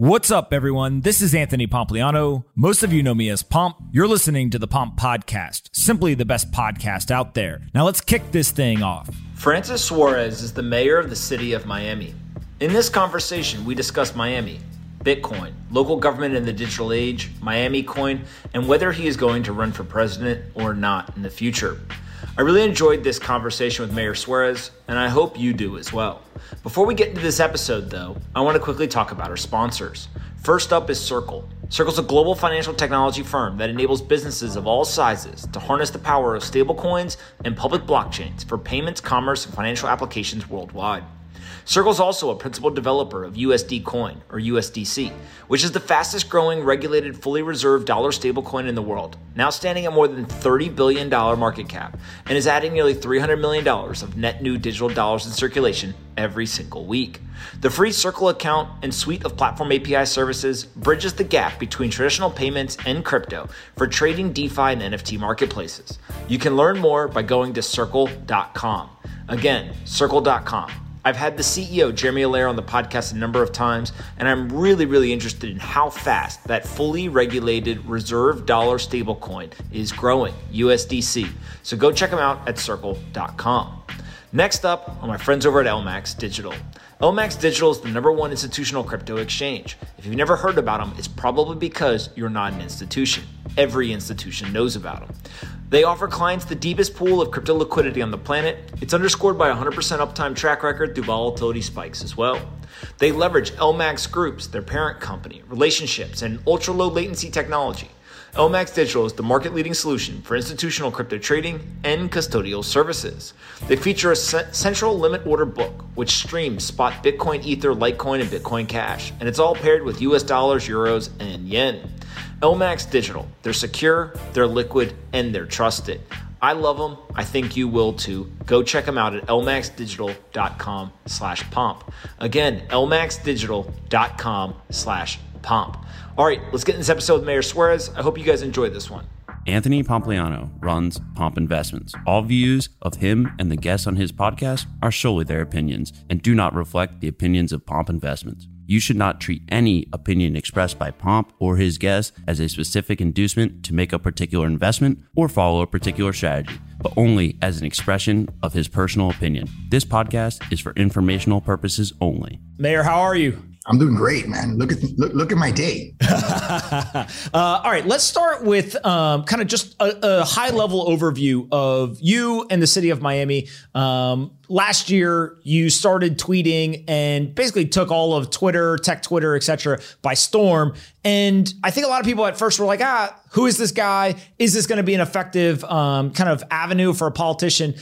What's up, everyone? This is Anthony Pompliano. Most of you know me as Pomp. You're listening to the Pomp Podcast, simply the best podcast out there. Now let's kick this thing off. Francis Suarez is the mayor of the city of Miami. In this conversation, we discuss Miami, Bitcoin, local government in the digital age, Miami Coin, and whether he is going to run for president or not in the future. I really enjoyed this conversation with Mayor Suarez, and I hope you do as well. Before we get into this episode, though, I want to quickly talk about our sponsors. First up is Circle. Circle is a global financial technology firm that enables businesses of all sizes to harness the power of stablecoins and public blockchains for payments, commerce, and financial applications worldwide. Circle is also a principal developer of USD Coin, or USDC, which is the fastest growing regulated fully reserved dollar stablecoin in the world, now standing at more than $30 billion market cap, and is adding nearly $300 million of net new digital dollars in circulation every single week. The free Circle account and suite of platform API services bridges the gap between traditional payments and crypto for trading DeFi and NFT marketplaces. You can learn more by going to circle.com. Again, circle.com. I've had the CEO, Jeremy Allaire, on the podcast a number of times, and I'm really, really interested in how fast that fully regulated reserve dollar stablecoin is growing, USDC. So go check them out at circle.com. Next up are my friends over at LMAX Digital. LMAX Digital is the number one institutional crypto exchange. If you've never heard about them, it's probably because you're not an institution. Every institution knows about them. They offer clients the deepest pool of crypto liquidity on the planet. It's underscored by a 100% uptime track record through volatility spikes as well. They leverage LMAX Groups, their parent company, relationships, and ultra low latency technology. LMAX Digital is the market leading solution for institutional crypto trading and custodial services. They feature a central limit order book, which streams spot Bitcoin, Ether, Litecoin, and Bitcoin Cash, and it's all paired with US dollars, euros, and yen. LMAX Digital. They're secure, they're liquid, and they're trusted. I love them. I think you will too. Go check them out at lmaxdigital.com slash pomp. Again, lmaxdigital.com slash pomp. All right, let's get in this episode with Mayor Suarez. I hope you guys enjoyed this one. Anthony Pompliano runs Pomp Investments. All views of him and the guests on his podcast are solely their opinions and do not reflect the opinions of Pomp Investments. You should not treat any opinion expressed by Pomp or his guests as a specific inducement to make a particular investment or follow a particular strategy, but only as an expression of his personal opinion. This podcast is for informational purposes only. Mayor, how are you? I'm doing great, man. Look at look, look at my day. uh, all right, let's start with um, kind of just a, a, high level overview of you and the city of Miami. Um, last year, you started tweeting and basically took all of Twitter, tech Twitter, etc., by storm. And I think a lot of people at first were like, "Ah, who is this guy? Is this going to be an effective um, kind of avenue for a politician?"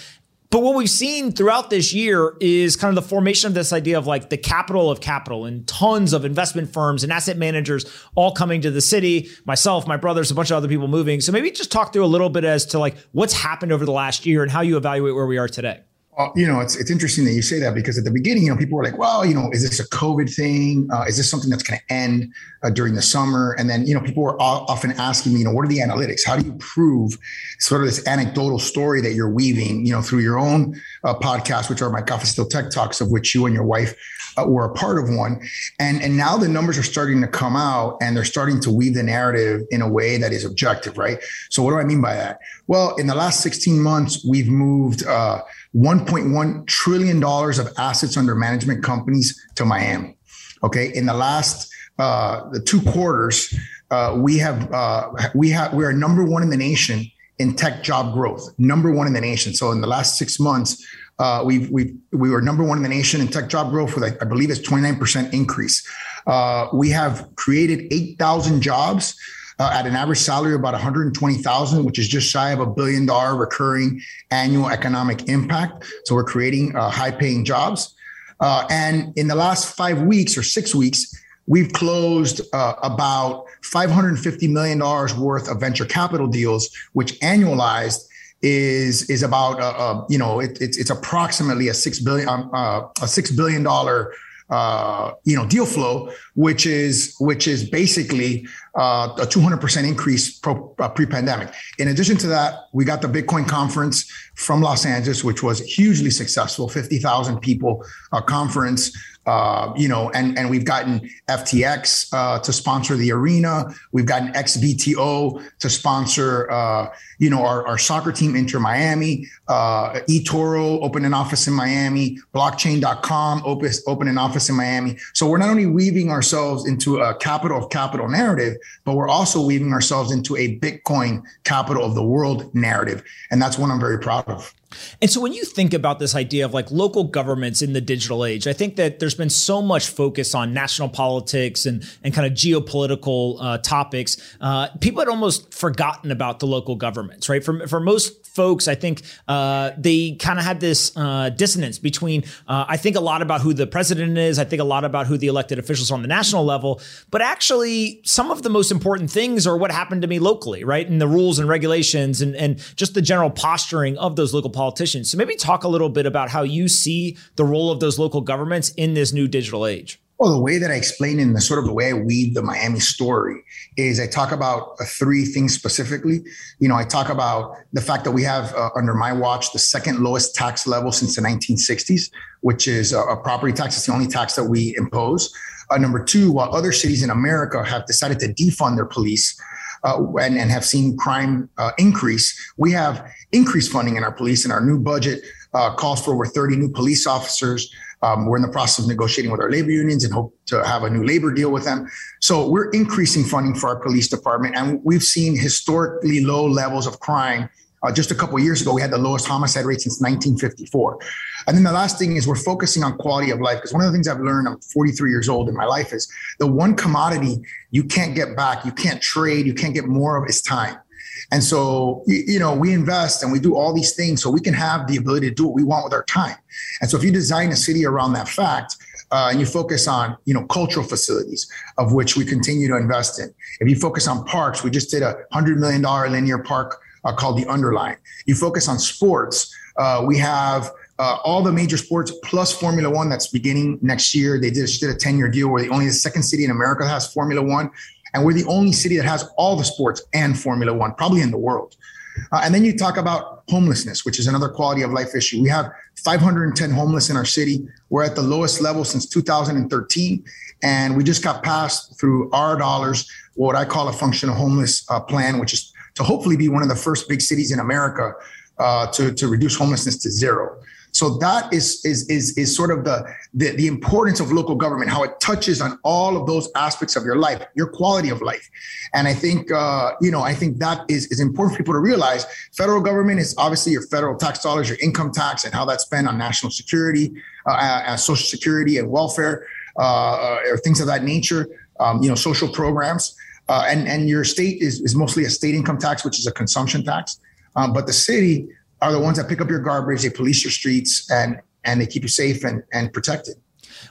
But what we've seen throughout this year is kind of the formation of this idea of like the capital of capital and tons of investment firms and asset managers all coming to the city. Myself, my brothers, a bunch of other people moving. So maybe just talk through a little bit as to like what's happened over the last year and how you evaluate where we are today. Well, you know, it's it's interesting that you say that because at the beginning, you know, people were like, "Well, you know, is this a COVID thing? Uh, is this something that's going to end uh, during the summer?" And then, you know, people were often asking me, you know, what are the analytics? How do you prove sort of this anecdotal story that you're weaving, you know, through your own uh, podcast, which are my Cafecito Tech Talks, of which you and your wife uh, were a part of one. And and now the numbers are starting to come out, and they're starting to weave the narrative in a way that is objective, right? So, what do I mean by that? Well, in the last 16 months, we've moved uh, 1.1 trillion dollars of assets under management companies to Miami. Okay, in the last uh, the two quarters, uh, we have uh, we have we are number one in the nation in tech job growth, number one in the nation. So in the last six months, uh, we we we were number one in the nation in tech job growth with I believe it's 29 percent increase. Uh, we have created 8,000 jobs uh, at an average salary of about 120,000, which is just shy of a billion dollar recurring annual economic impact. So we're creating uh, high paying jobs. Uh, and in the last five weeks or six weeks, we've closed uh, about $550 million worth of venture capital deals, which annualized is is about uh, uh, you know it, it's it's approximately a six billion um, uh, a six billion dollar uh, you know deal flow, which is which is basically uh, a 200% increase pro, uh, pre-pandemic. In addition to that, we got the Bitcoin conference from Los Angeles, which was hugely successful, 50,000 people uh, conference. Uh, you know, and and we've gotten FTX uh, to sponsor the arena. We've gotten XBTO to sponsor, uh, you know, our, our soccer team Inter Miami. EToro opened an office in Miami. Blockchain.com open open an office in Miami. So we're not only weaving ourselves into a capital of capital narrative, but we're also weaving ourselves into a Bitcoin capital of the world narrative, and that's one I'm very proud of. And so when you think about this idea of like local governments in the digital age, I think that there's been so much focus on national politics and, and kind of geopolitical uh, topics. Uh, people had almost forgotten about the local governments, right? For, for most folks, I think uh, they kind of had this uh, dissonance between, uh, I think a lot about who the president is, I think a lot about who the elected officials are on the national level, but actually some of the most important things are what happened to me locally, right? And the rules and regulations and, and just the general posturing of those local politicians. So maybe talk a little bit about how you see the role of those local governments in this new digital age. Well, the way that I explain in the sort of the way I weave the Miami story is I talk about uh, three things specifically. You know, I talk about the fact that we have uh, under my watch the second lowest tax level since the 1960s, which is a, a property tax. It's the only tax that we impose. Uh, number two, while other cities in America have decided to defund their police, uh, and, and, have seen crime uh, increase, we have increased funding in our police, and our new budget uh, calls for over 30 new police officers. Um, we're in the process of negotiating with our labor unions and hope to have a new labor deal with them. So we're increasing funding for our police department, and we've seen historically low levels of crime uh, just a couple years ago, we had the lowest homicide rate since 1954. And then the last thing is we're focusing on quality of life because one of the things I've learned, I'm 43 years old in my life, is the one commodity you can't get back, you can't trade, you can't get more of is time. And so, you know, we invest and we do all these things so we can have the ability to do what we want with our time. And so, if you design a city around that fact, uh, and you focus on, you know, cultural facilities, of which we continue to invest in. If you focus on parks, we just did a hundred million dollar linear park uh, called the Underline. You focus on sports. Uh, we have uh, all the major sports plus Formula One that's beginning next year. They just did a 10 year deal where the only the second city in America has Formula One. And we're the only city that has all the sports and Formula One, probably in the world. Uh, and then you talk about homelessness, which is another quality of life issue. We have 510 homeless in our city. We're at the lowest level since 2013. And we just got passed through our dollars, what I call a functional homeless uh, plan, which is to hopefully be one of the first big cities in America uh, to, to reduce homelessness to zero. So that is is is is sort of the, the, the importance of local government, how it touches on all of those aspects of your life, your quality of life, and I think uh, you know I think that is is important for people to realize. Federal government is obviously your federal tax dollars, your income tax, and how that's spent on national security, uh, uh, social security, and welfare, uh, uh, or things of that nature. Um, you know, social programs. Uh, and and your state is, is mostly a state income tax, which is a consumption tax. Um, but the city are the ones that pick up your garbage, they police your streets, and and they keep you safe and and protected.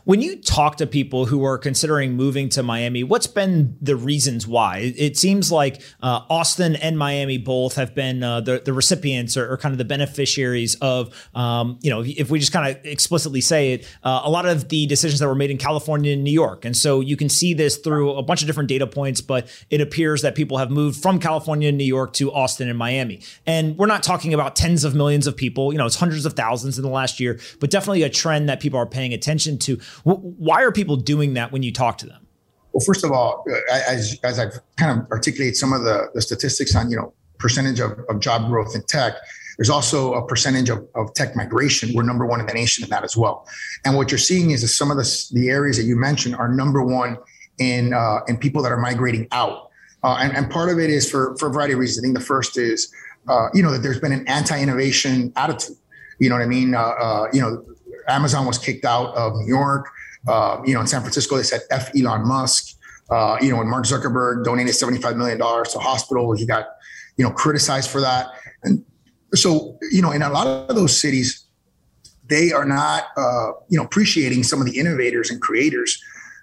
When you talk to people who are considering moving to Miami, what's been the reasons why? It seems like uh, Austin and Miami both have been uh, the, the recipients or, or, kind of the beneficiaries of, um, you know, if we just kind of explicitly say it, uh, a lot of the decisions that were made in California and New York. And so you can see this through a bunch of different data points, but it appears that people have moved from California and New York to Austin and Miami. And we're not talking about tens of millions of people, you know, it's hundreds of thousands in the last year, but definitely a trend that people are paying attention to. Why are people doing that when you talk to them? Well, first of all, as, as I've kind of articulated some of the, the statistics on, you know, percentage of, of job growth in tech, there's also a percentage of, of tech migration. We're number one in the nation in that as well. And what you're seeing is that some of the, the areas that you mentioned are number one in, uh, in people that are migrating out. Uh, and, and part of it is for, for a variety of reasons. I think the first is, uh, you know, that there's been an anti-innovation attitude. You know what I mean? Uh, uh, you know, Amazon was kicked out of New York. Uh, you know, in San Francisco, they said F Elon Musk. Uh, you know, when Mark Zuckerberg donated $75 million to hospitals, he got, you know, criticized for that. And so, you know, in a lot of those cities, they are not, uh, you know, appreciating some of the innovators and creators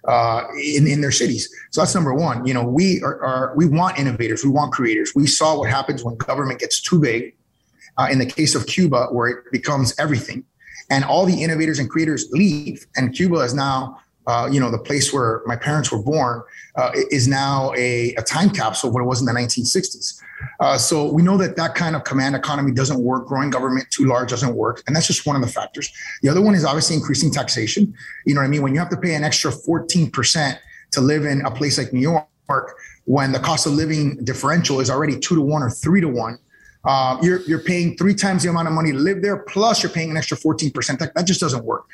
uh, in, in their cities. So that's number one. You know, we are, are, we want innovators, we want creators. We saw what happens when government gets too big. Uh, in the case of Cuba, where it becomes everything and all the innovators and creators leave. And Cuba is now uh, you know, the place where my parents were born, uh, is now a, a, time capsule of what it was in the 1960s. Uh, so we know that that kind of command economy doesn't work. Growing government too large doesn't work, and that's just one of the factors. The other one is obviously increasing taxation. You know what I mean? When you have to pay an extra 14 percent to live in a place like New York, when the cost of living differential is already two to one or three to one, uh, you're you're paying three times the amount of money to live there, plus you're paying an extra 14%. That, that just doesn't work.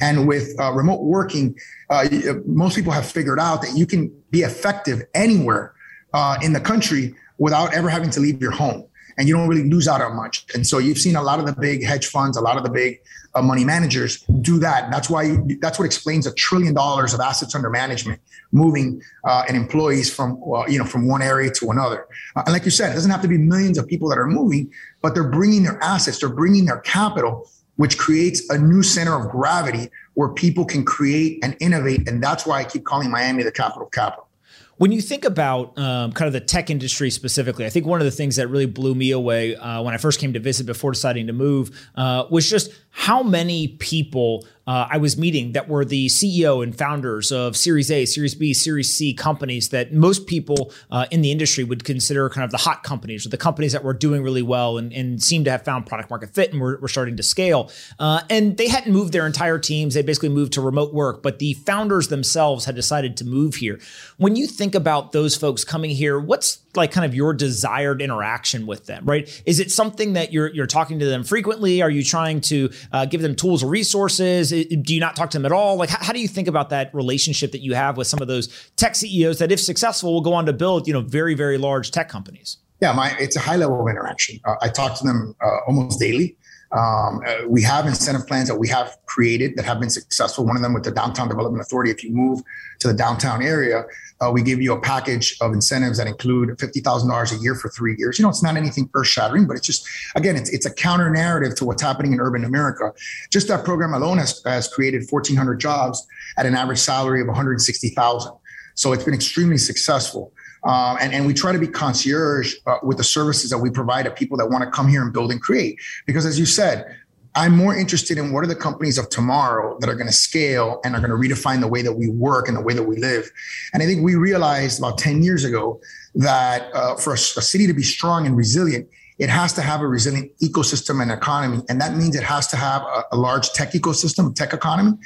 And with uh, remote working, uh, most people have figured out that you can be effective anywhere uh, in the country without ever having to leave your home and you don't really lose out on much. And so you've seen a lot of the big hedge funds, a lot of the big uh, money managers do that. That's why that's what explains a trillion dollars of assets under management moving uh, and employees from uh, you know from one area to another. Uh, and like you said, it doesn't have to be millions of people that are moving, but they're bringing their assets, they're bringing their capital, which creates a new center of gravity where people can create and innovate. And that's why I keep calling Miami the capital capital. When you think about um, kind of the tech industry specifically, I think one of the things that really blew me away uh, when I first came to visit before deciding to move uh, was just how many people uh, I was meeting that were the CEO and founders of Series A, Series B, Series C companies that most people uh, in the industry would consider kind of the hot companies or the companies that were doing really well and, and seem to have found product market fit and were, were starting to scale. Uh, and they hadn't moved their entire teams. They basically moved to remote work, but the founders themselves had decided to move here. When you think about those folks coming here, what's like kind of your desired interaction with them, right? Is it something that you're you're talking to them frequently? Are you trying to uh, give them tools or resources? Do you not talk to them at all? Like, how, how, do you think about that relationship that you have with some of those tech CEOs that, if successful, will go on to build, you know, very very large tech companies? Yeah, my it's a high level of interaction. Uh, I talk to them uh, almost daily. Um, uh, we have incentive plans that we have created that have been successful. One of them with the Downtown Development Authority. If you move to the downtown area, uh, we give you a package of incentives that include $50,000 a year for three years. You know, it's not anything earth shattering, but it's just, again, it's, it's a counter narrative to what's happening in urban America. Just that program alone has, has created 1,400 jobs at an average salary of 160,000. So it's been extremely successful. Um, and, and we try to be concierge uh, with the services that we provide to people that want to come here and build and create. Because as you said, I'm more interested in what are the companies of tomorrow that are going to scale and are going to redefine the way that we work and the way that we live. And I think we realized about 10 years ago that uh, for a, a city to be strong and resilient, it has to have a resilient ecosystem and economy. And that means it has to have a, a large tech ecosystem, tech economy,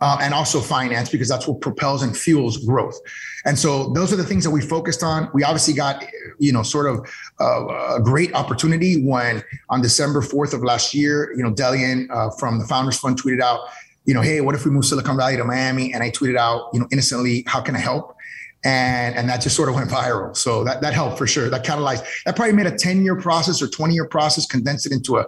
uh, and also finance, because that's what propels and fuels growth. And so those are the things that we focused on. We obviously got, you know, sort of uh, a great opportunity when on December 4th of last year, you know, Delian uh, from the Founders Fund tweeted out, you know, hey, what if we move Silicon Valley to Miami? And I tweeted out, you know, innocently, how can I help? And and that just sort of went viral. So that that helped for sure. That catalyzed. That probably made a ten year process or twenty year process condensed it into a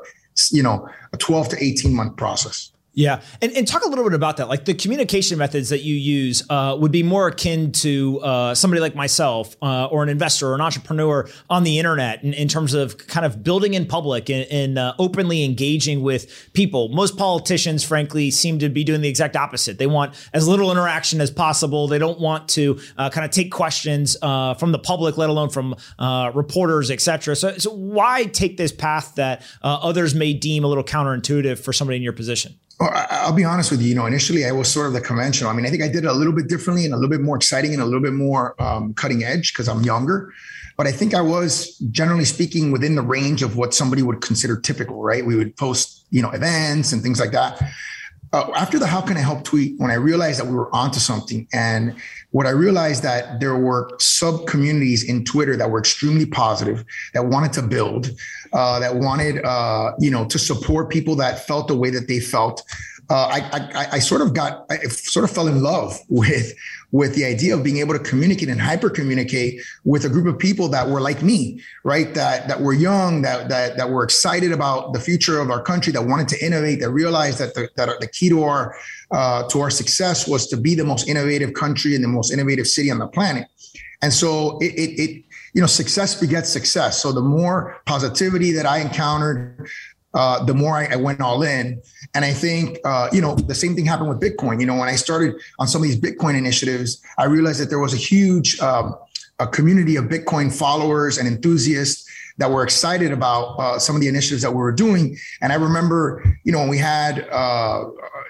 you know a twelve to eighteen month process. Yeah, and, and talk a little bit about that. Like the communication methods that you use uh, would be more akin to uh, somebody like myself uh, or an investor or an entrepreneur on the internet in, in terms of kind of building in public and, and uh, openly engaging with people. Most politicians, frankly, seem to be doing the exact opposite. They want as little interaction as possible. They don't want to uh, kind of take questions uh, from the public, let alone from reporters, etc. So, so why take this path that others may deem a little counterintuitive for somebody in your position? I'll be honest with you. You know, initially I was sort of the conventional. I mean, I think I did it a little bit differently and a little bit more exciting and a little bit more um, cutting edge because I'm younger. But I think I was generally speaking within the range of what somebody would consider typical, right? We would post, you know, events and things like that. Uh, after the "How can I help?" tweet, when I realized that we were onto something, and what I realized that there were sub communities in Twitter that were extremely positive, that wanted to build, uh, that wanted, uh, you know, to support people that felt the way that they felt. Uh, I, I, I, sort of got, I sort of fell in love with, with the idea of being able to communicate and hyper communicate with a group of people that were like me, right? That, that were young, that, that, that were excited about the future of our country, that wanted to innovate, that realized that the, that the key to our, uh, to our success was to be the most innovative country and the most innovative city on the planet. And so it, it, it you know, success begets success. So the more positivity that I encountered, uh, the more I, I, went all in. And I think, uh, you know, the same thing happened with Bitcoin. You know, when I started on some of these Bitcoin initiatives, I realized that there was a huge um, a community of Bitcoin followers and enthusiasts that were excited about uh, some of the initiatives that we were doing. And I remember, you know, when we had, uh,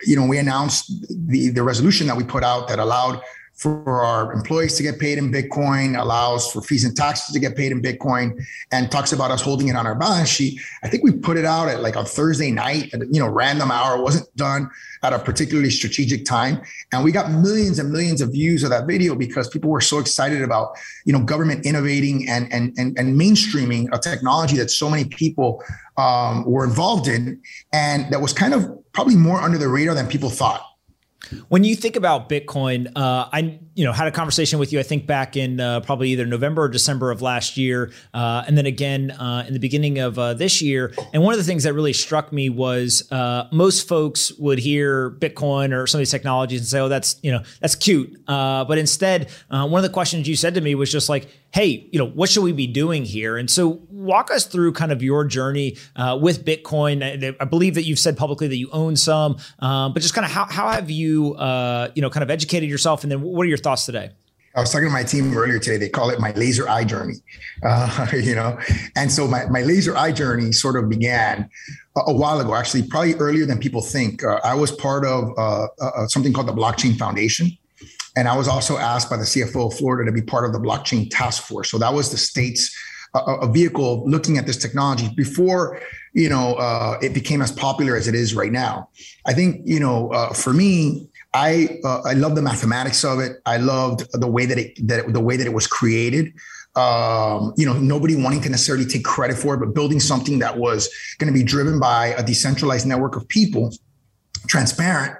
you know, we announced the the resolution that we put out that allowed for our employees to get paid in Bitcoin, allows for fees and taxes to get paid in Bitcoin, and talks about us holding it on our balance sheet. I think we put it out at like on Thursday night, at you know, random hour, wasn't done at a particularly strategic time, and we got millions and millions of views of that video because people were so excited about you know government innovating and and and, and mainstreaming a technology that so many people um, were involved in, and that was kind of probably more under the radar than people thought. When you think about Bitcoin, uh, I you know had a conversation with you. I think back in uh, probably either November or December of last year, uh, and then again uh, in the beginning of uh, this year. And one of the things that really struck me was uh, most folks would hear Bitcoin or some of these technologies and say, "Oh, that's you know that's cute," but instead, one of the questions you said to me was just like, "Hey, you know, what should we be doing here?" And so, walk us through kind of your journey with Bitcoin. I, I, believe that you've said publicly that you own some, um, but just kind of how how have you you know kind of educated yourself, and then what are your thoughts thoughts today? I was talking to my team earlier today. They call it my laser eye journey, uh, you know. And so my, my laser eye journey sort of began a, a while ago, actually, probably earlier than people think. Uh, I was part of uh, uh something called the Blockchain Foundation. And I was also asked by the CFO of Florida to be part of the Blockchain Task Force. So that was the state's a, a vehicle looking at this technology before you know uh, it became as popular as it is right now. I think you know uh, for me, I uh, I love the mathematics of it. I loved the way that it that the way that it was created. Um, you know, nobody wanting to necessarily take credit for it, but building something that was going to be driven by a decentralized network of people, transparent,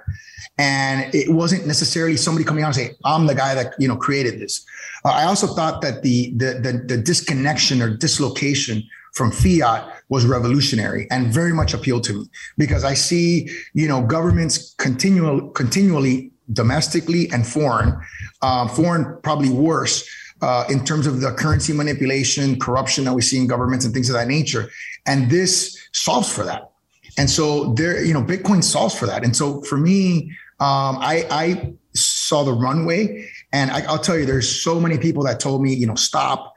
and it wasn't necessarily somebody coming out and say, "I'm the guy that you know created this." Uh, I also thought that the, the the the disconnection or dislocation from fiat was revolutionary and very much appealed to me because I see, you know, governments continual, continually domestically and foreign, uh, foreign probably worse uh, in terms of the currency manipulation, corruption that we see in governments and things of that nature. And this solves for that. And so there, you know, Bitcoin solves for that. And so for me, um, I, I saw the runway and I, will tell you, there's so many people that told me, you know, stop,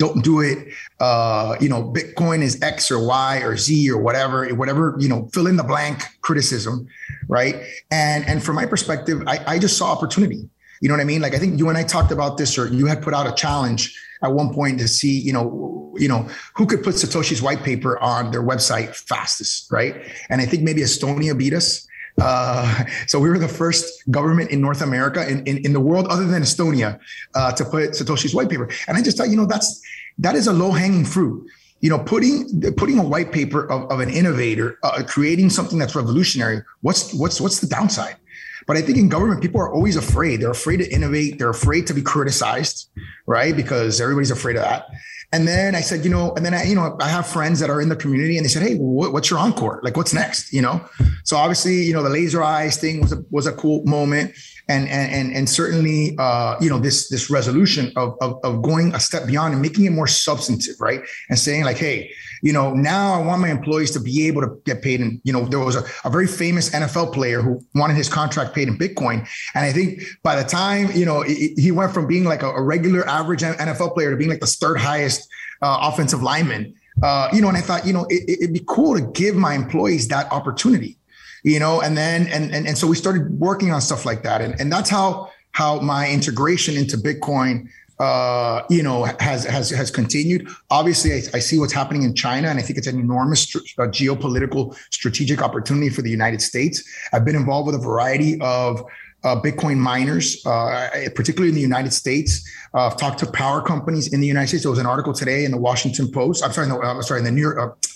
don't do it. Uh, you know, Bitcoin is X or Y or Z or whatever, whatever, you know, fill in the blank criticism. Right. And, and from my perspective, I, I just saw opportunity. You know what I mean? Like, I think you and I talked about this, or you had put out a challenge at one point to see, you know, you know, who could put Satoshi's white paper on their website fastest, right? And I think maybe Estonia beat us. Uh, so we were the first government in North America, in, in, in the world, other than Estonia, uh, to put Satoshi's white paper. And I just thought, you know, that's that is a low hanging fruit. You know, putting putting a white paper of, of an innovator, uh, creating something that's revolutionary. What's what's what's the downside? But I think in government, people are always afraid. They're afraid to innovate. They're afraid to be criticized, right? Because everybody's afraid of that. And then I said, you know, and then I, you know, I have friends that are in the community and they said, Hey, what, what's your encore? Like, what's next? You know? So obviously, you know, the laser eyes thing was a, was a cool moment. And, and, and certainly, uh, you know, this, this resolution of, of, of going a step beyond and making it more substantive, right? And saying like, Hey, you know, now I want my employees to be able to get paid. And, you know, there was a, a very famous NFL player who wanted his contract paid in Bitcoin. And I think by the time, you know, he went from being like a, a regular average NFL player to being like the third highest uh, offensive lineman. Uh, you know, and I thought, you know, it, would be cool to give my employees that opportunity, you know, and then, and, and, and so we started working on stuff like that. And, and that's how, how my integration into Bitcoin uh, you know, has has has continued. Obviously, I, I, see what's happening in China, and I think it's an enormous uh, geopolitical strategic opportunity for the United States. I've been involved with a variety of uh, Bitcoin miners, uh, particularly in the United States. Uh, I've talked to power companies in the United States. There was an article today in the Washington Post. I'm sorry, no, I'm sorry, in the New York, uh,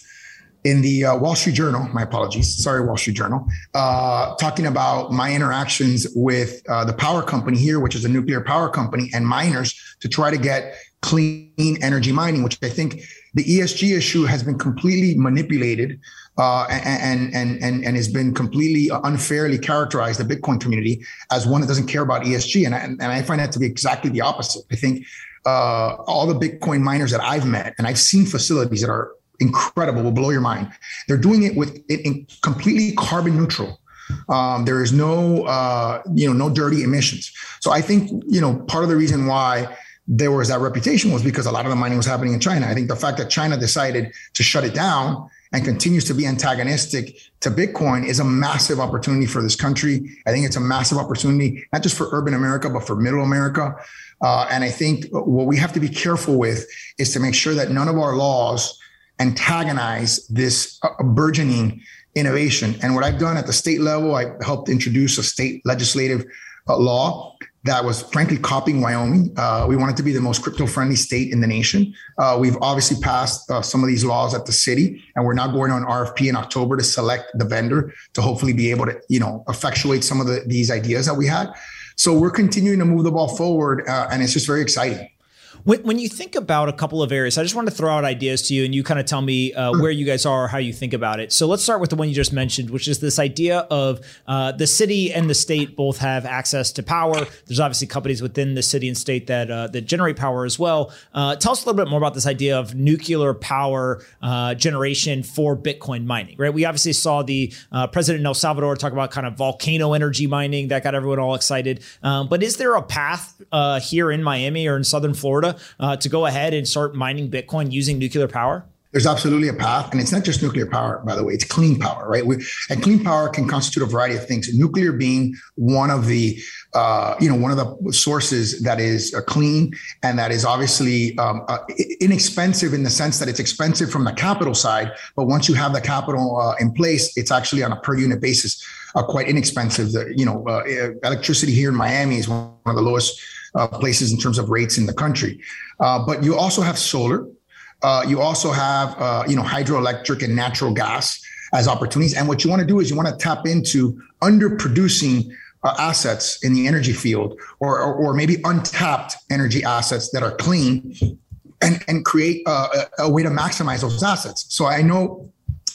in the uh, Wall Street Journal, my apologies, sorry, Wall Street Journal, uh, talking about my interactions with uh, the power company here, which is a nuclear power company, and miners to try to get clean energy mining, which I think the ESG issue has been completely manipulated uh, and, and, and, and has been completely unfairly characterized, the Bitcoin community, as one that doesn't care about ESG. And I, and I find that to be exactly the opposite. I think uh, all the Bitcoin miners that I've met, and I've seen facilities that are incredible, will blow your mind. They're doing it with it in completely carbon neutral. Um, there is no, uh, you know, no dirty emissions. So I think, you know, part of the reason why there was that reputation was because a lot of the mining was happening in China. I think the fact that China decided to shut it down and continues to be antagonistic to Bitcoin is a massive opportunity for this country. I think it's a massive opportunity, not just for urban America, but for middle America. Uh, and I think what we have to be careful with is to make sure that none of our laws antagonize this uh, burgeoning innovation. And what I've done at the state level, I helped introduce a state legislative uh, law that was frankly copying Wyoming. Uh, we wanted to be the most crypto friendly state in the nation. Uh, we've obviously passed uh, some of these laws at the city, and we're now going on RFP in October to select the vendor to hopefully be able to, you know, effectuate some of the, these ideas that we had. So we're continuing to move the ball forward, uh, and it's just very exciting. When, when you think about a couple of areas, I just want to throw out ideas to you and you kind of tell me uh, where you guys are, or how you think about it. So let's start with the one you just mentioned, which is this idea of uh, the city and the state both have access to power. There's obviously companies within the city and state that uh, that generate power as well. Uh, tell us a little bit more about this idea of nuclear power uh, generation for Bitcoin mining, right? We obviously saw the uh, president in El Salvador talk about kind of volcano energy mining that got everyone all excited. Um, but is there a path here in Miami or in Southern Florida uh, to go ahead and start mining Bitcoin using nuclear power? There's absolutely a path, and it's not just nuclear power, by the way. It's clean power, right? We, and clean power can constitute a variety of things. Nuclear being one of the, uh, you know, one of the sources that is uh, clean and that is obviously um, uh, inexpensive in the sense that it's expensive from the capital side, but once you have the capital uh, in place, it's actually on a per unit basis uh, quite inexpensive. The, you know, uh, electricity here in Miami is one of the lowest uh, places in terms of rates in the country. Uh, but you also have solar. Uh, you also have uh, you know hydroelectric and natural gas as opportunities. And what you want to do is you want to tap into underproducing uh, assets in the energy field, or, or, or maybe untapped energy assets that are clean, and and create a, a way to maximize those assets. So I know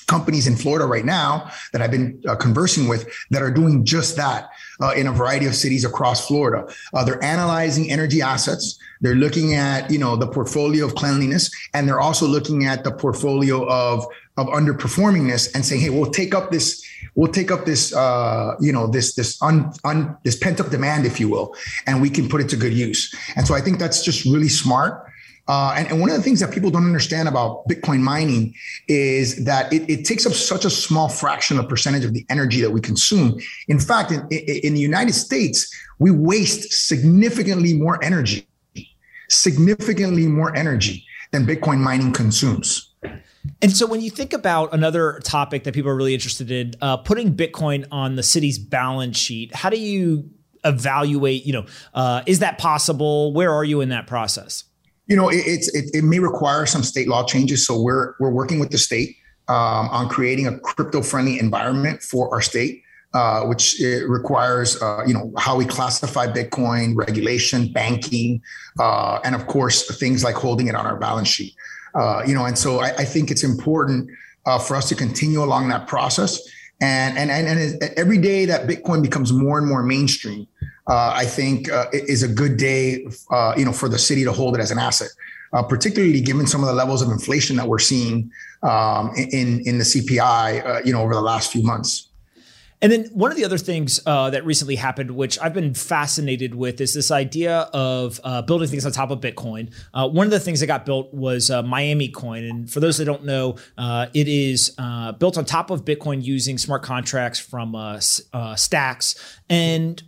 companies in Florida right now that I've been uh, conversing with that are doing just that uh, in a variety of cities across Florida. Uh, they're analyzing energy assets. They're looking at you know the portfolio of cleanliness, and they're also looking at the portfolio of of underperformingness and saying, hey, we'll take up this we'll take up this uh, you know this this un, un this pent up demand, if you will, and we can put it to good use. And so I think that's just really smart. Uh, and, and, one of the things that people don't understand about Bitcoin mining is that it, it, takes up such a small fraction of percentage of the energy that we consume. In fact, in, in the United States, we waste significantly more energy, significantly more energy than Bitcoin mining consumes. And so, when you think about another topic that people are really interested in, uh, putting Bitcoin on the city's balance sheet, how do you evaluate? You know, uh, is that possible? Where are you in that process? You know, it, it's it, it, may require some state law changes. So we're we're working with the state um, on creating a crypto friendly environment for our state. Uh, which requires, uh, you know, how we classify Bitcoin, regulation, banking, uh, and of course things like holding it on our balance sheet. Uh, you know, and so I, I think it's important uh, for us to continue along that process. And and and, and every day that Bitcoin becomes more and more mainstream, uh, I think uh, is a good day, uh, you know, for the city to hold it as an asset, uh, particularly given some of the levels of inflation that we're seeing um, in in the CPI, uh, you know, over the last few months. And then one of the other things uh, that recently happened, which I've been fascinated with, is this idea of uh, building things on top of Bitcoin. Uh, one of the things that got built was Miami Coin, and for those that don't know, it is built on top of Bitcoin using smart contracts from Stacks. And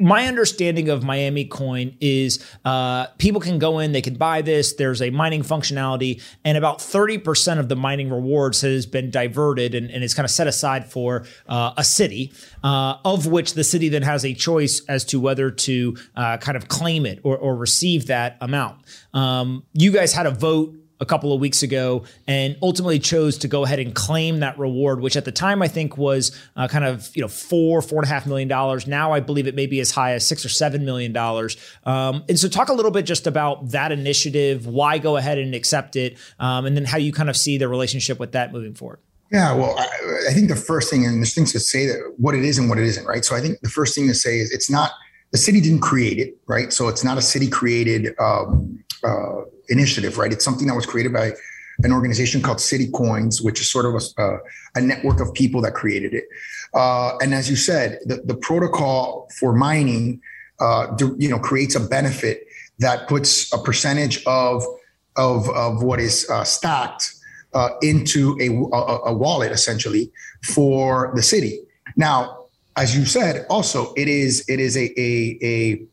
my understanding of Miami Coin is uh, people can go in, they can buy this. There's a mining functionality, and about 30% of the mining rewards has been diverted and, and it's kind of set aside for uh, a city, uh, of which the city then has a choice as to whether to uh, kind of claim it or, or receive that amount. Um, you guys had a vote a couple of weeks ago and ultimately chose to go ahead and claim that reward, which at the time I think was uh, kind of you know four four and a half million dollars. Now I believe it may be as high as six or seven million dollars. Um, and so talk a little bit just about that initiative, why go ahead and accept it, um, and then how you kind of see the relationship with that moving forward. Yeah, well, I, I think the first thing, and there's things to say that what it is and what it isn't, right? So I think the first thing to say is it's not the city didn't create it, right? So it's not a city created um, uh, initiative, right? It's something that was created by an organization called City Coins, which is sort of a, uh, a network of people that created it. Uh, and as you said, the, the protocol for mining, uh, you know, creates a benefit that puts a percentage of of of what is uh, stacked uh, into a, a, a wallet essentially for the city. Now, as you said, also it is it is a a, a you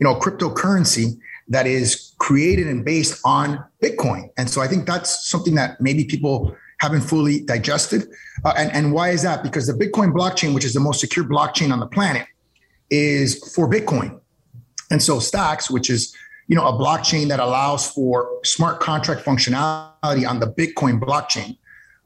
know cryptocurrency that is created and based on Bitcoin, and so I think that's something that maybe people haven't fully digested. Uh, and and why is that? Because the Bitcoin blockchain, which is the most secure blockchain on the planet, is for Bitcoin, and so Stacks, which is you know, a blockchain that allows for smart contract functionality on the Bitcoin blockchain,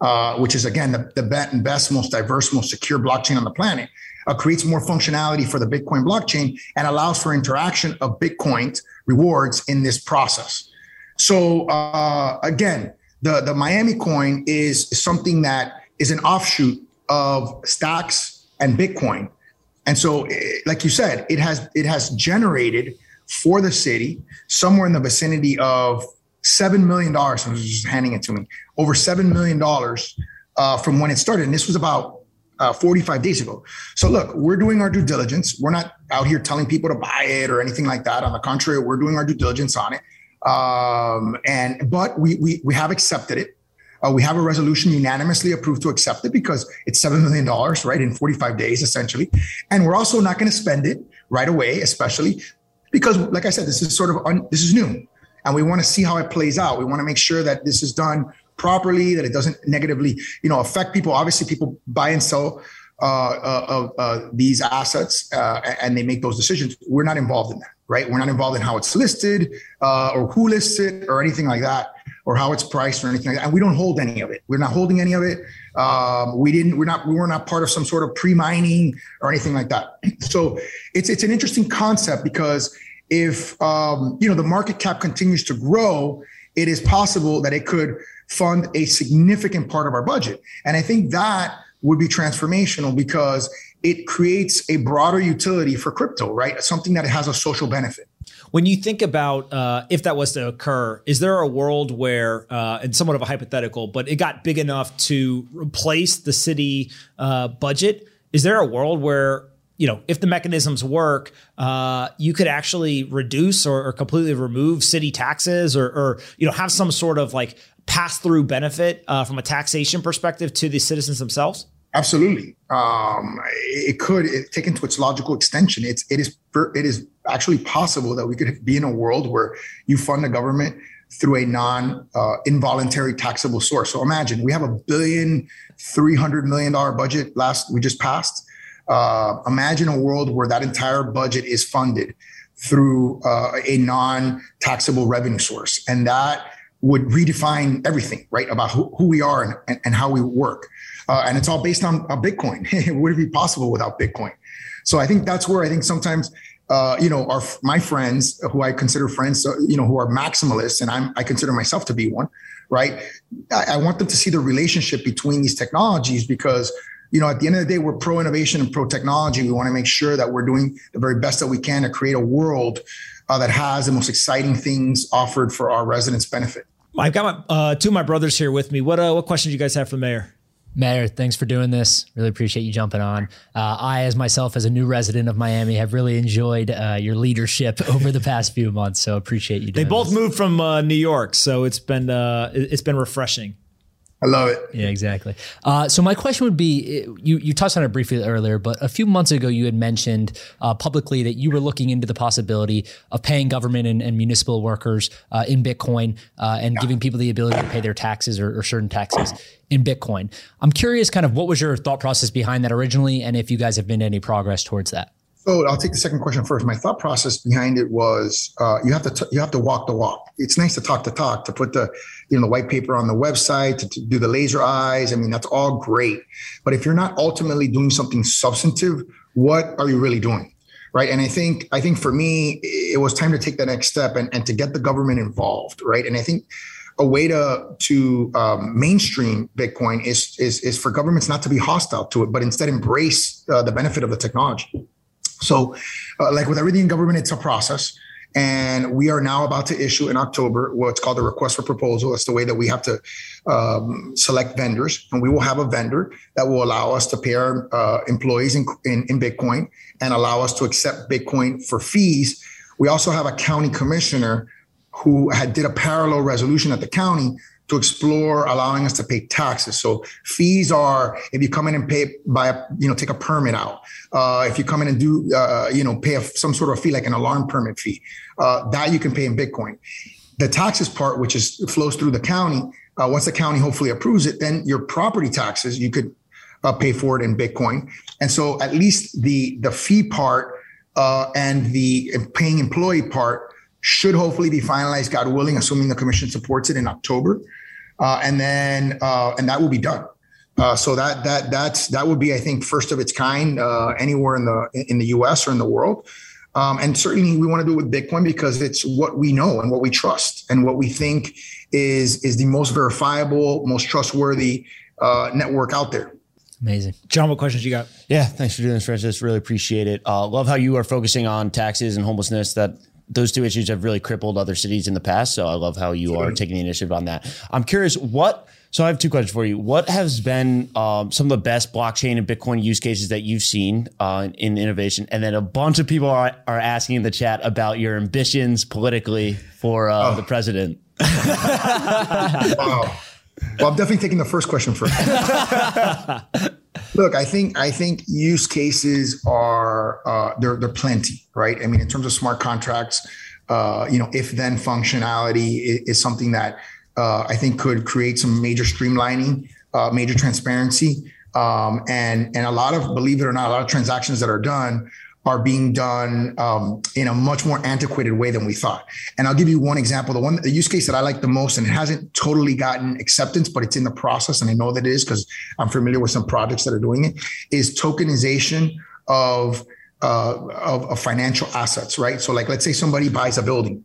uh, which is again the, the best, most diverse, most secure blockchain on the planet, uh, creates more functionality for the Bitcoin blockchain and allows for interaction of Bitcoin rewards in this process. So uh, again, the the Miami coin is something that is an offshoot of Stacks and Bitcoin, and so, eh, like you said, it has it has generated for the city, somewhere in the vicinity of $7 million. So just handing it to me over $7 million uh, from when it started. And this was about uh, 45 days ago. So look, we're doing our due diligence. We're not out here telling people to buy it or anything like that. On the contrary, we're doing our due diligence on it. Um, and but we we we have accepted it. Uh, we have a resolution unanimously approved to accept it because it's seven million dollars, right, in 45 days essentially. And we're also not going to spend it right away, especially because like I said, this is sort of un, this is new, and we want to see how it plays out. We want to make sure that this is done properly, that it doesn't negatively, you know, affect people. Obviously, people buy and sell uh, uh, uh, these assets, uh, and they make those decisions. We're not involved in that, right? We're not involved in how it's listed uh, or who lists it or anything like that, or how it's priced or anything like that. And we don't hold any of it. We're not holding any of it. Um, we didn't. We're not. We were not part of some sort of pre-mining or anything like that. So it's it's an interesting concept because if um, you know the market cap continues to grow, it is possible that it could fund a significant part of our budget. And I think that would be transformational because it creates a broader utility for crypto, right? Something that has a social benefit. When you think about uh, if that was to occur, is there a world where, uh, and somewhat of a hypothetical, but it got big enough to replace the city uh, budget? Is there a world where you know, if the mechanisms work, uh, you could actually reduce or, or, completely remove city taxes, or, or, you know, have some sort of like pass through benefit uh, from a taxation perspective to the citizens themselves. Absolutely, um, it could it, taken to its logical extension. It's it is it is actually possible that we could be in a world where you fund the government through a non uh, involuntary taxable source. So imagine we have a billion three hundred million dollar budget last we just passed uh, imagine a world where that entire budget is funded through uh, a non-taxable revenue source, and that would redefine everything, right, about who, who we are and, and, and, how we work. Uh, and it's all based on Bitcoin. It would it be possible without Bitcoin? So I think that's where I think sometimes uh, you know, our my friends who I consider friends, uh, you know, who are maximalists, and I'm I consider myself to be one, right? I, I, want them to see the relationship between these technologies because you know, at the end of the day, we're pro innovation and pro technology. We want to make sure that we're doing the very best that we can to create a world uh, that has the most exciting things offered for our residents' benefit. I've got my, uh, two of my brothers here with me. What uh, what questions do you guys have for the mayor? Mayor, thanks for doing this. Really appreciate you jumping on. Uh, I, as myself, as a new resident of Miami, have really enjoyed uh, your leadership over the past few months. So appreciate you. Doing They both this. moved from uh, New York, so it's been uh, it's been refreshing. I love it. Yeah, exactly. Uh, so my question would be, you you touched on it briefly earlier, but a few months ago you had mentioned uh, publicly that you were looking into the possibility of paying government and, and municipal workers uh, in Bitcoin uh, and yeah. giving people the ability to pay their taxes or, or certain taxes in Bitcoin. I'm curious, kind of, what was your thought process behind that originally, and if you guys have made any progress towards that. So I'll take the second question first. My thought process behind it was uh, you have to t- you have to walk the walk. It's nice to talk the talk, to put the you know the white paper on the website, to, to do the laser eyes. I mean that's all great, but if you're not ultimately doing something substantive, what are you really doing? Right. And I think I think for me, it was time to take the next step and, and to get the government involved. Right. And I think a way to to um, mainstream Bitcoin is, is is for governments not to be hostile to it, but instead embrace uh, the benefit of the technology. So, uh, like with everything in government, it's a process. And we are now about to issue in October what's called a request for proposal. That's the way that we have to um, select vendors. And we will have a vendor that will allow us to pay our uh, employees in, in, in Bitcoin and allow us to accept Bitcoin for fees We also have a county commissioner who had did a parallel resolution at the county to explore allowing us to pay taxes. So fees are if you come in and pay by you know take a permit out. Uh, if you come in and do uh, you know pay a, some sort of fee like an alarm permit fee, uh, that you can pay in Bitcoin. The taxes part, which is flows through the county, uh, once the county hopefully approves it, then your property taxes you could uh, pay for it in Bitcoin. And so at least the the fee part uh, and the paying employee part should hopefully be finalized, God willing, assuming the commission supports it in October uh, and then uh, and that will be done. Uh, so that that that's that would be, I think, first of its kind uh, anywhere in the in the U.S. or in the world. Um, and certainly, we want to do it with Bitcoin because it's what we know and what we trust and what we think is is the most verifiable, most trustworthy uh, network out there. Amazing. John, what questions you got? Yeah, thanks for doing this, Francis. Really appreciate it. Uh, love how you are focusing on taxes and homelessness. That those two issues have really crippled other cities in the past. So I love how you are taking the initiative on that. I'm curious what. So I have two questions for you. What has been um, some of the best blockchain and Bitcoin use cases that you've seen uh, in innovation? And then a bunch of people are, are asking in the chat about your ambitions politically for uh, oh. the president. wow. Well, I'm definitely taking the first question first. Look, I think I think use cases are uh, they're they're plenty, right? I mean, in terms of smart contracts, uh, you know, if then functionality is, is something that uh, I think could create some major streamlining, uh, major transparency, um, and and a lot of believe it or not, a lot of transactions that are done are being done um, in a much more antiquated way than we thought. And I'll give you one example. The one, the use case that I like the most, and it hasn't totally gotten acceptance, but it's in the process, and I know that it is because I'm familiar with some projects that are doing it, is tokenization of, uh, of, of financial assets, right? So, like, let's say somebody buys a building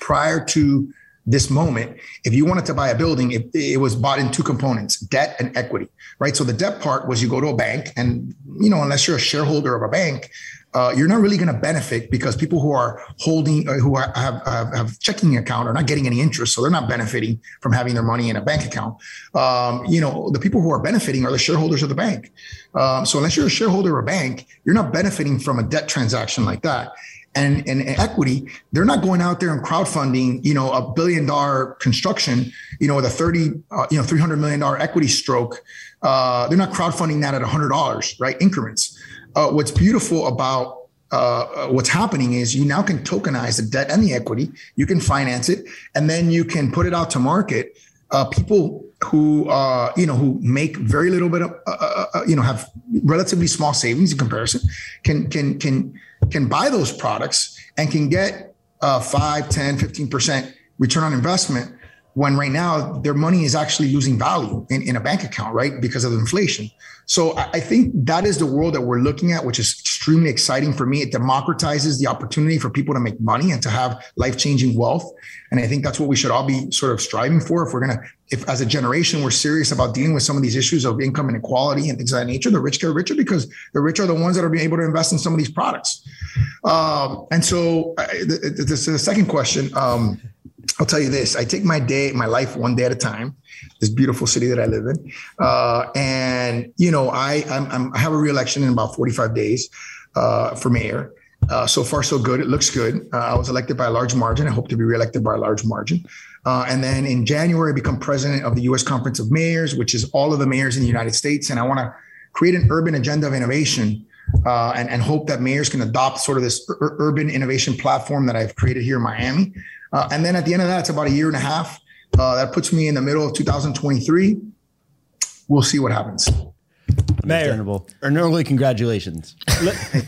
prior to this moment, if you wanted to buy a building, it, it, was bought in two components, debt and equity, right? So the debt part was you go to a bank and, you know, unless you're a shareholder of a bank, uh, you're not really going to benefit because people who are holding, uh, who are, have, have, have checking account are not getting any interest, so they're not benefiting from having their money in a bank account. Um, you know, the people who are benefiting are the shareholders of the bank. Um, so unless you're a shareholder of a bank, you're not benefiting from a debt transaction like that. And, and, equity, they're not going out there and crowdfunding, you know, a billion dollar construction, you know, with a 30, uh, you know, $300 million equity stroke. Uh, they're not crowdfunding that at $100, right? Increments uh, what's beautiful about uh, what's happening is you now can tokenize the debt and the equity. You can finance it, and then you can put it out to market. Uh, people who uh, you know who make very little bit of uh, uh, uh, you know have relatively small savings in comparison can can can can buy those products and can get uh, 5 10 15% return on investment when right now their money is actually losing value in, in a bank account, right? Because of inflation. So I think that is the world that we're looking at, which is extremely exciting for me. It democratizes the opportunity for people to make money and to have life changing wealth. And I think that's what we should all be sort of striving for. If we're going to, if as a generation, we're serious about dealing with some of these issues of income inequality and things of that nature, the rich get richer because the rich are the ones that are being able to invest in some of these products. Um, and so uh, the, the, the, second question, um, I'll tell you this: I take my day, my life one day at a time. This beautiful city that I live in, uh, and you know, I I'm, I'm, i have a reelection in about 45 days uh, for mayor. Uh, so far, so good. It looks good. Uh, I was elected by a large margin. I hope to be reelected by a large margin. Uh, and then in January, I become president of the U.S. Conference of Mayors, which is all of the mayors in the United States. And I want to create an urban agenda of innovation uh, and, and, hope that mayors can adopt sort of this ur- urban innovation platform that I've created here in Miami. Uh, and then at the end of that, it's about a year and a half. Uh, that puts me in the middle of 2023. We'll see what happens. Mayor, or normally congratulations.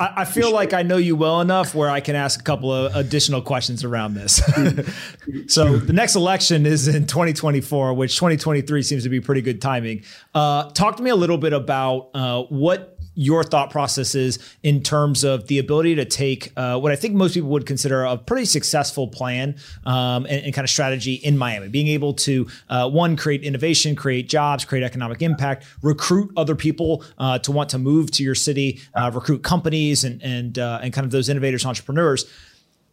I feel like I know you well enough where I can ask a couple of additional questions around this. so the next election is in 2024, which 2023 seems to be pretty good timing. Uh, talk to me a little bit about uh, what your thought processes in terms of the ability to take uh, what I think most people would consider a pretty successful plan um, and, and, kind of strategy in Miami, being able to uh, one create innovation, create jobs, create economic impact, recruit other people uh, to want to move to your city, uh, recruit companies, and and uh, and kind of those innovators, entrepreneurs.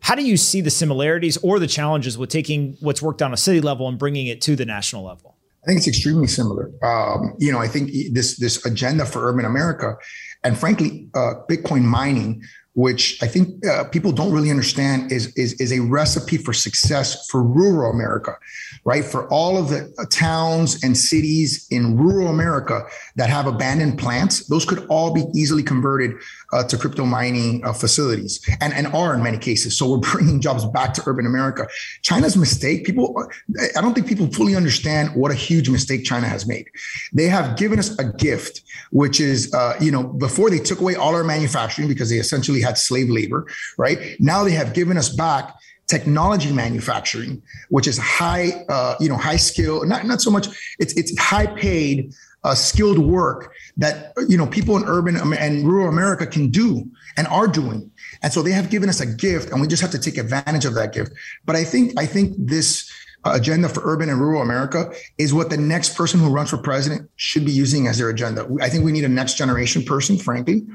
How do you see the similarities or the challenges with taking what's worked on a city level and bringing it to the national level? I think it's extremely similar. Um, you know, I think this this agenda for urban America, and frankly, uh, Bitcoin mining which I think uh, people don't really understand, is, is, is a recipe for success for rural America, right? For all of the uh, towns and cities in rural America that have abandoned plants, those could all be easily converted uh, to crypto mining uh, facilities and, and are in many cases. So we're bringing jobs back to urban America. China's mistake, people, I don't think people fully understand what a huge mistake China has made. They have given us a gift, which is, uh, you know, before they took away all our manufacturing because they essentially had slave labor, right? Now they have given us back technology manufacturing, which is high, uh, you know, high skill, not, not so much, it's, it's high paid, uh, skilled work that, you know, people in urban and rural America can do and are doing. And so they have given us a gift and we just have to take advantage of that gift. But I think, I think this, uh, agenda for urban and rural America is what the next person who runs for president should be using as their agenda. I think we need a next generation person, frankly,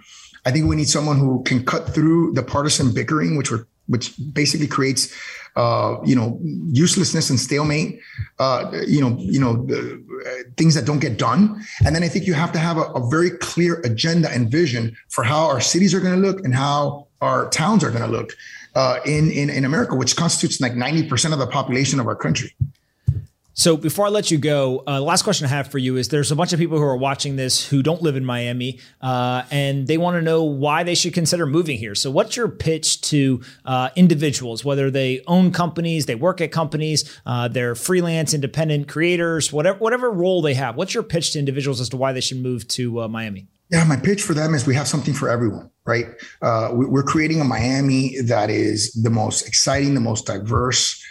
I think we need someone who can cut through the partisan bickering, which were which basically creates uh, you know uselessness and stalemate uh, you know you know uh, things that don't get done. And then i think you have to have a, a very clear agenda and vision for how our cities are going to look and how our towns are going to look uh, in, in in america which constitutes like 90% of the population of our country so before I let you go, uh, last question I have for you is: There's a bunch of people who are watching this who don't live in Miami, uh, and they want to know why they should consider moving here. So, what's your pitch to uh, individuals, whether they own companies, they work at companies, uh, they're freelance, independent creators, whatever whatever role they have? What's your pitch to individuals as to why they should move to uh, Miami? Yeah, my pitch for them is we have something for everyone, right? Uh, we're creating a Miami that is the most exciting, the most diverse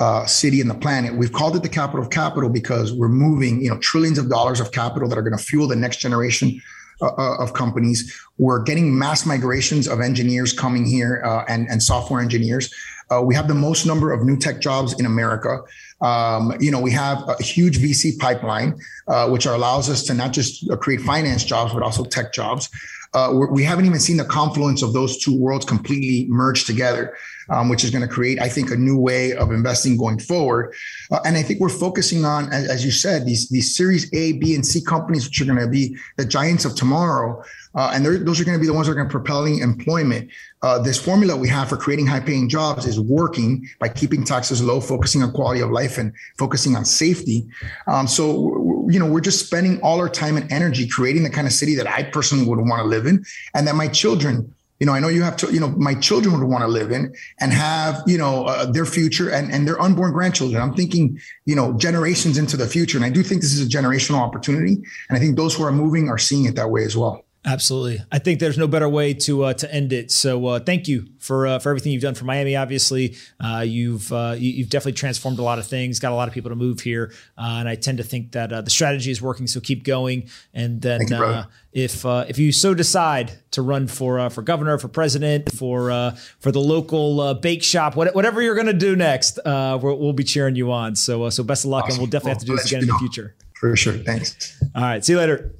uh, city in the planet. We've called it the capital of capital because we're moving, you know, trillions of dollars of capital that are going to fuel the next generation uh, uh, of companies. We're getting mass migrations of engineers coming here uh, and, and software engineers. Uh, we have the most number of new tech jobs in America. Um, you know, we have a huge VC pipeline, uh, which allows us to not just create finance jobs, but also tech jobs. Uh, we haven't even seen the confluence of those two worlds completely merge together um, which is going to create, I think, a new way of investing going forward. Uh, and I think we're focusing on, as, as, you said, these these Series A, B, and C companies, which are going to be the giants of tomorrow. Uh, and those are going to be the ones that are going to propelling employment. Uh, this formula we have for creating high-paying jobs is working by keeping taxes low, focusing on quality of life, and focusing on safety. Um, so, you know, we're just spending all our time and energy creating the kind of city that I personally would want to live in, and that my children you know, I know you have to, you know, my children would want to live in and have, you know, uh, their future and, and their unborn grandchildren. I'm thinking, you know, generations into the future. And I do think this is a generational opportunity. And I think those who are moving are seeing it that way as well. Absolutely. I think there's no better way to uh, to end it. So uh, thank you for uh, for everything you've done for Miami. Obviously, uh, you've uh, you, have definitely transformed a lot of things. Got a lot of people to move here, uh, and I tend to think that the strategy is working. So keep going. And then you, if if you so decide to run for for governor, for president, for for the local bake shop, whatever you're going to do next, we'll, we'll, be cheering you on. So so best of luck, awesome. and we'll definitely well, have to do this again in the future. For sure. Thanks. All right. See you later.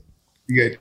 Good.